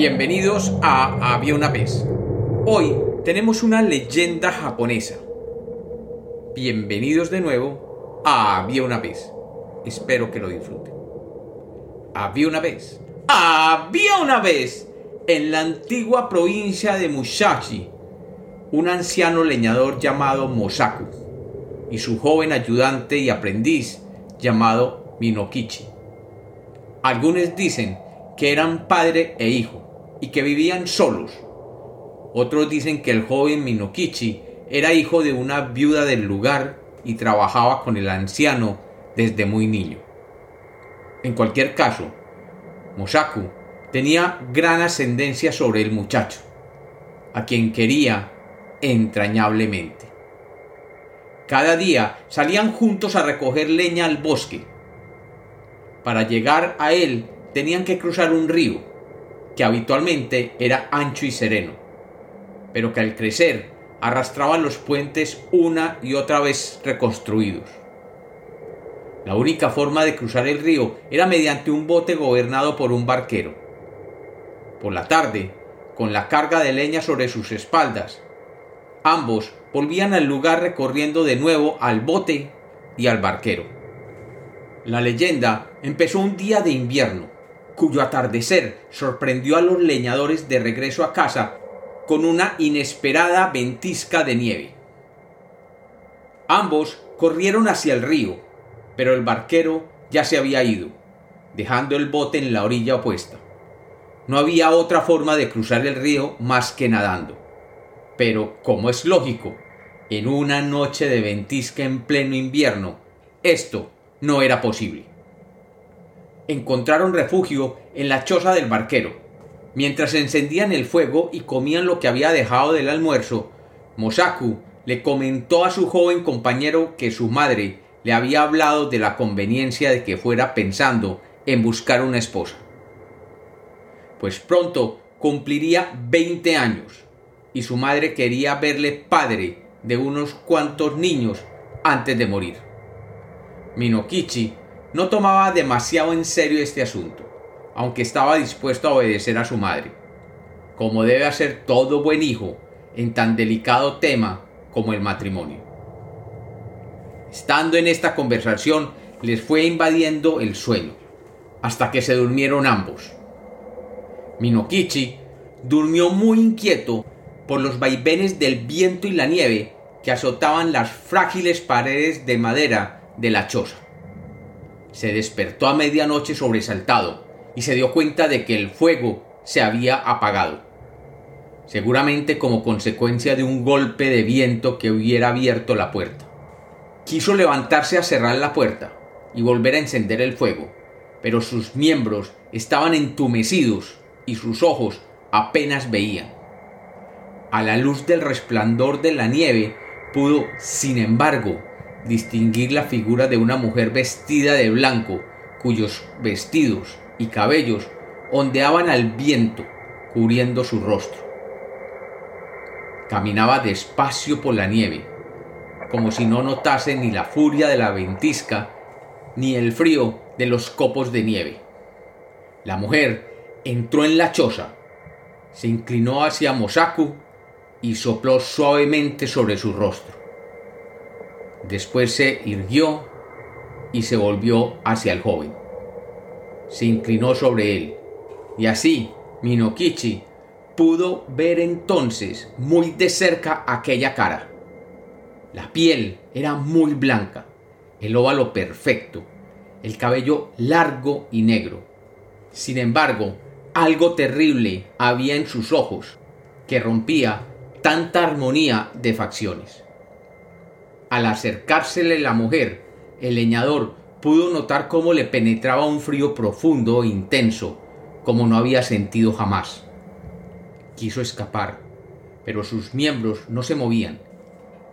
Bienvenidos a Había una vez. Hoy tenemos una leyenda japonesa. Bienvenidos de nuevo a Había una vez. Espero que lo disfruten. Había una vez. Había una vez en la antigua provincia de Musashi un anciano leñador llamado Mosaku y su joven ayudante y aprendiz llamado Minokichi. Algunos dicen que eran padre e hijo y que vivían solos. Otros dicen que el joven Minokichi era hijo de una viuda del lugar y trabajaba con el anciano desde muy niño. En cualquier caso, Mosaku tenía gran ascendencia sobre el muchacho, a quien quería entrañablemente. Cada día salían juntos a recoger leña al bosque. Para llegar a él tenían que cruzar un río, que habitualmente era ancho y sereno, pero que al crecer arrastraba los puentes una y otra vez reconstruidos. La única forma de cruzar el río era mediante un bote gobernado por un barquero. Por la tarde, con la carga de leña sobre sus espaldas, ambos volvían al lugar recorriendo de nuevo al bote y al barquero. La leyenda empezó un día de invierno, cuyo atardecer sorprendió a los leñadores de regreso a casa con una inesperada ventisca de nieve. Ambos corrieron hacia el río, pero el barquero ya se había ido, dejando el bote en la orilla opuesta. No había otra forma de cruzar el río más que nadando. Pero, como es lógico, en una noche de ventisca en pleno invierno, esto no era posible. Encontraron refugio en la choza del barquero. Mientras encendían el fuego y comían lo que había dejado del almuerzo, Mosaku le comentó a su joven compañero que su madre le había hablado de la conveniencia de que fuera pensando en buscar una esposa. Pues pronto cumpliría 20 años y su madre quería verle padre de unos cuantos niños antes de morir. Minokichi no tomaba demasiado en serio este asunto, aunque estaba dispuesto a obedecer a su madre, como debe hacer todo buen hijo en tan delicado tema como el matrimonio. Estando en esta conversación, les fue invadiendo el sueño, hasta que se durmieron ambos. Minokichi durmió muy inquieto por los vaivenes del viento y la nieve que azotaban las frágiles paredes de madera de la choza. Se despertó a medianoche sobresaltado y se dio cuenta de que el fuego se había apagado, seguramente como consecuencia de un golpe de viento que hubiera abierto la puerta. Quiso levantarse a cerrar la puerta y volver a encender el fuego, pero sus miembros estaban entumecidos y sus ojos apenas veían. A la luz del resplandor de la nieve pudo, sin embargo, distinguir la figura de una mujer vestida de blanco, cuyos vestidos y cabellos ondeaban al viento, cubriendo su rostro. Caminaba despacio por la nieve, como si no notase ni la furia de la ventisca, ni el frío de los copos de nieve. La mujer entró en la choza, se inclinó hacia Mosaku y sopló suavemente sobre su rostro. Después se irguió y se volvió hacia el joven. Se inclinó sobre él, y así Minokichi pudo ver entonces muy de cerca aquella cara. La piel era muy blanca, el óvalo perfecto, el cabello largo y negro. Sin embargo, algo terrible había en sus ojos, que rompía tanta armonía de facciones. Al acercársele la mujer, el leñador pudo notar cómo le penetraba un frío profundo e intenso, como no había sentido jamás. Quiso escapar, pero sus miembros no se movían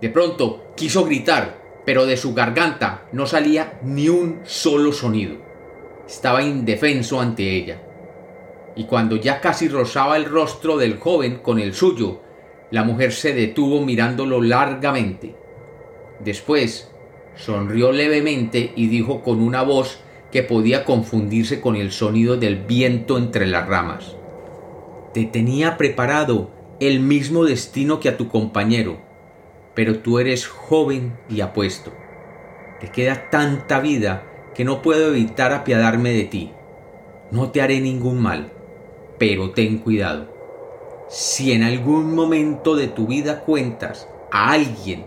de pronto quiso gritar, pero de su garganta no salía ni un solo sonido. Estaba indefenso ante ella. Y cuando ya casi rozaba el rostro del joven con el suyo, la mujer se detuvo mirándolo largamente. Después sonrió levemente y dijo con una voz que podía confundirse con el sonido del viento entre las ramas. te tenía preparado el mismo destino que a tu compañero, pero tú eres joven y apuesto. Te queda tanta vida que no puedo evitar apiadarme de ti. No te haré ningún mal, pero ten cuidado. Si en algún momento de tu vida cuentas a alguien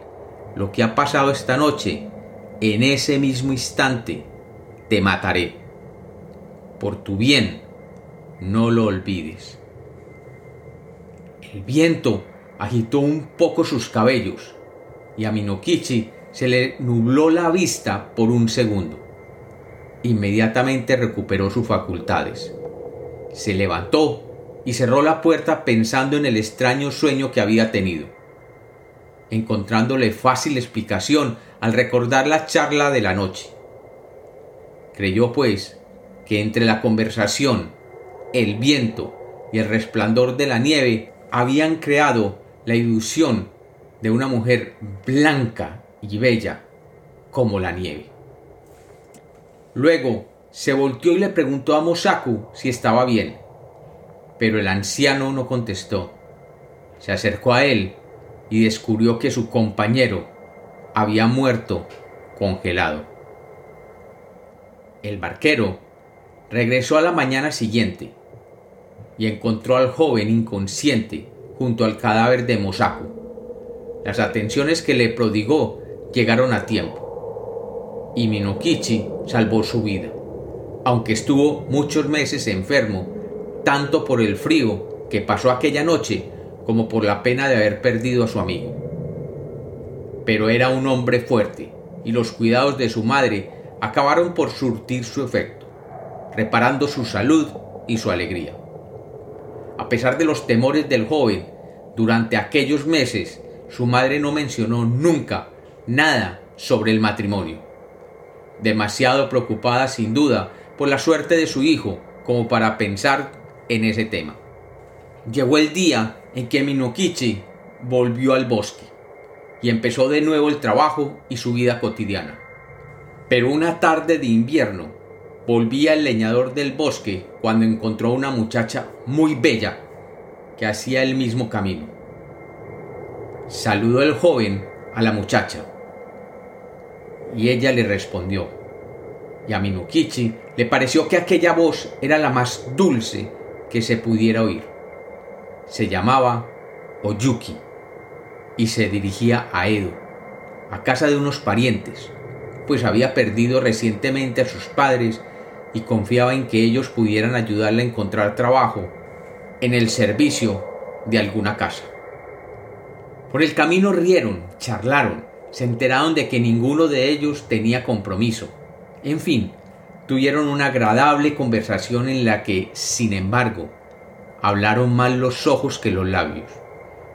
lo que ha pasado esta noche, en ese mismo instante te mataré. Por tu bien, no lo olvides. El viento agitó un poco sus cabellos y a Minokichi se le nubló la vista por un segundo. Inmediatamente recuperó sus facultades. Se levantó y cerró la puerta pensando en el extraño sueño que había tenido, encontrándole fácil explicación al recordar la charla de la noche. Creyó, pues, que entre la conversación, el viento y el resplandor de la nieve habían creado la ilusión de una mujer blanca y bella como la nieve. Luego se volteó y le preguntó a Mosaku si estaba bien, pero el anciano no contestó. Se acercó a él y descubrió que su compañero había muerto congelado. El barquero regresó a la mañana siguiente y encontró al joven inconsciente junto al cadáver de Mosaku. Las atenciones que le prodigó llegaron a tiempo, y Minokichi salvó su vida, aunque estuvo muchos meses enfermo, tanto por el frío que pasó aquella noche como por la pena de haber perdido a su amigo. Pero era un hombre fuerte, y los cuidados de su madre acabaron por surtir su efecto, reparando su salud y su alegría. A pesar de los temores del joven, durante aquellos meses su madre no mencionó nunca nada sobre el matrimonio. Demasiado preocupada sin duda por la suerte de su hijo como para pensar en ese tema. Llegó el día en que Minokichi volvió al bosque y empezó de nuevo el trabajo y su vida cotidiana. Pero una tarde de invierno volvía el leñador del bosque cuando encontró una muchacha muy bella que hacía el mismo camino. Saludó el joven a la muchacha y ella le respondió. Y a Minokichi le pareció que aquella voz era la más dulce que se pudiera oír. Se llamaba Oyuki y se dirigía a Edo, a casa de unos parientes, pues había perdido recientemente a sus padres y confiaba en que ellos pudieran ayudarle a encontrar trabajo en el servicio de alguna casa. Por el camino rieron, charlaron, se enteraron de que ninguno de ellos tenía compromiso. En fin, tuvieron una agradable conversación en la que, sin embargo, hablaron más los ojos que los labios,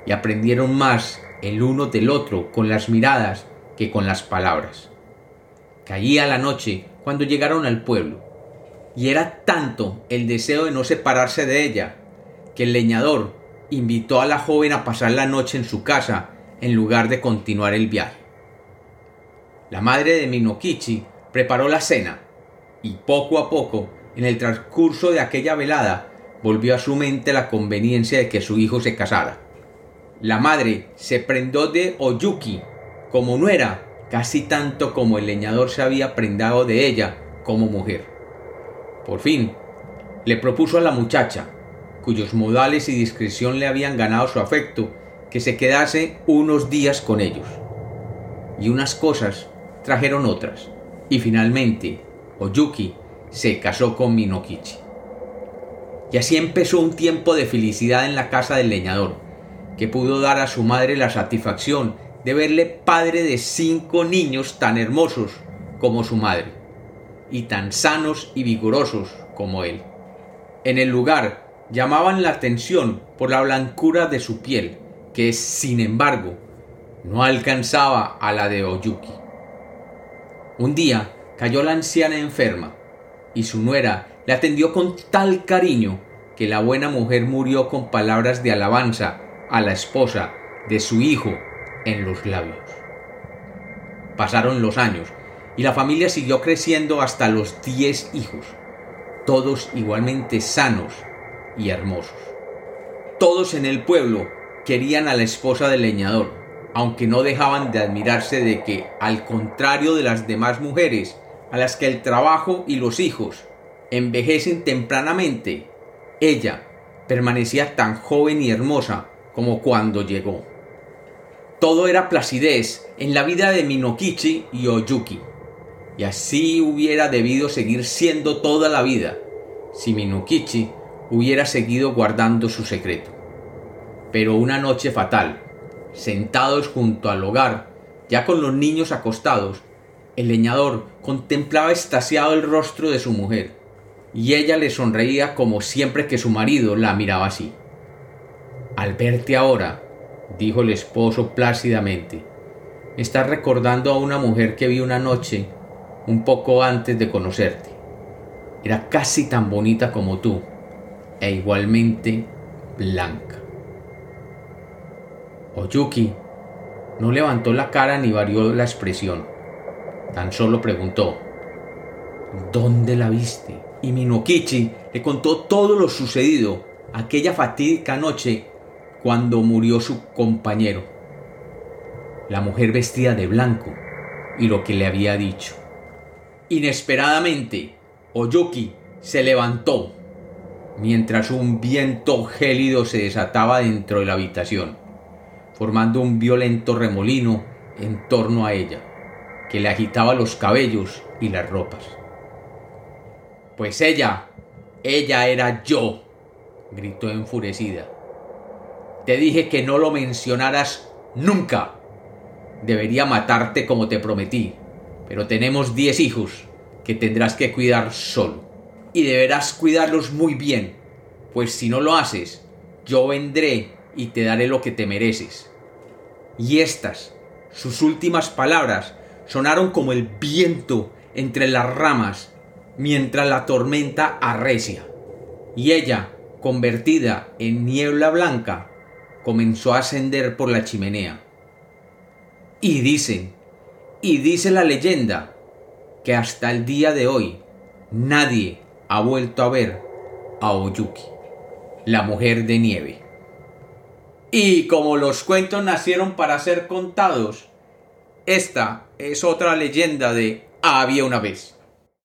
y aprendieron más el uno del otro con las miradas que con las palabras. Caía la noche cuando llegaron al pueblo, y era tanto el deseo de no separarse de ella, que el leñador invitó a la joven a pasar la noche en su casa en lugar de continuar el viaje. La madre de Minokichi preparó la cena y poco a poco, en el transcurso de aquella velada, volvió a su mente la conveniencia de que su hijo se casara. La madre se prendó de Oyuki como nuera, casi tanto como el leñador se había prendado de ella como mujer. Por fin, le propuso a la muchacha cuyos modales y discreción le habían ganado su afecto, que se quedase unos días con ellos. Y unas cosas trajeron otras, y finalmente Oyuki se casó con Minokichi. Y así empezó un tiempo de felicidad en la casa del leñador, que pudo dar a su madre la satisfacción de verle padre de cinco niños tan hermosos como su madre, y tan sanos y vigorosos como él. En el lugar llamaban la atención por la blancura de su piel, que sin embargo no alcanzaba a la de Oyuki. Un día cayó la anciana enferma y su nuera le atendió con tal cariño que la buena mujer murió con palabras de alabanza a la esposa de su hijo en los labios. Pasaron los años y la familia siguió creciendo hasta los diez hijos, todos igualmente sanos y hermosos. Todos en el pueblo querían a la esposa del leñador, aunque no dejaban de admirarse de que, al contrario de las demás mujeres, a las que el trabajo y los hijos envejecen tempranamente, ella permanecía tan joven y hermosa como cuando llegó. Todo era placidez en la vida de Minokichi y Oyuki, y así hubiera debido seguir siendo toda la vida si Minokichi hubiera seguido guardando su secreto. Pero una noche fatal, sentados junto al hogar, ya con los niños acostados, el leñador contemplaba estasiado el rostro de su mujer, y ella le sonreía como siempre que su marido la miraba así. Al verte ahora, dijo el esposo plácidamente, me estás recordando a una mujer que vi una noche un poco antes de conocerte. Era casi tan bonita como tú, e igualmente blanca. Oyuki no levantó la cara ni varió la expresión. Tan solo preguntó, ¿Dónde la viste? Y Minokichi le contó todo lo sucedido aquella fatídica noche cuando murió su compañero. La mujer vestida de blanco y lo que le había dicho. Inesperadamente, Oyuki se levantó mientras un viento gélido se desataba dentro de la habitación, formando un violento remolino en torno a ella, que le agitaba los cabellos y las ropas. Pues ella, ella era yo, gritó enfurecida. Te dije que no lo mencionaras nunca. Debería matarte como te prometí, pero tenemos diez hijos que tendrás que cuidar solo y deberás cuidarlos muy bien, pues si no lo haces, yo vendré y te daré lo que te mereces. Y estas, sus últimas palabras, sonaron como el viento entre las ramas mientras la tormenta arrecia. Y ella, convertida en niebla blanca, comenzó a ascender por la chimenea. Y dicen, y dice la leyenda, que hasta el día de hoy nadie ha vuelto a ver a Oyuki, la mujer de nieve. Y como los cuentos nacieron para ser contados, esta es otra leyenda de Había una vez.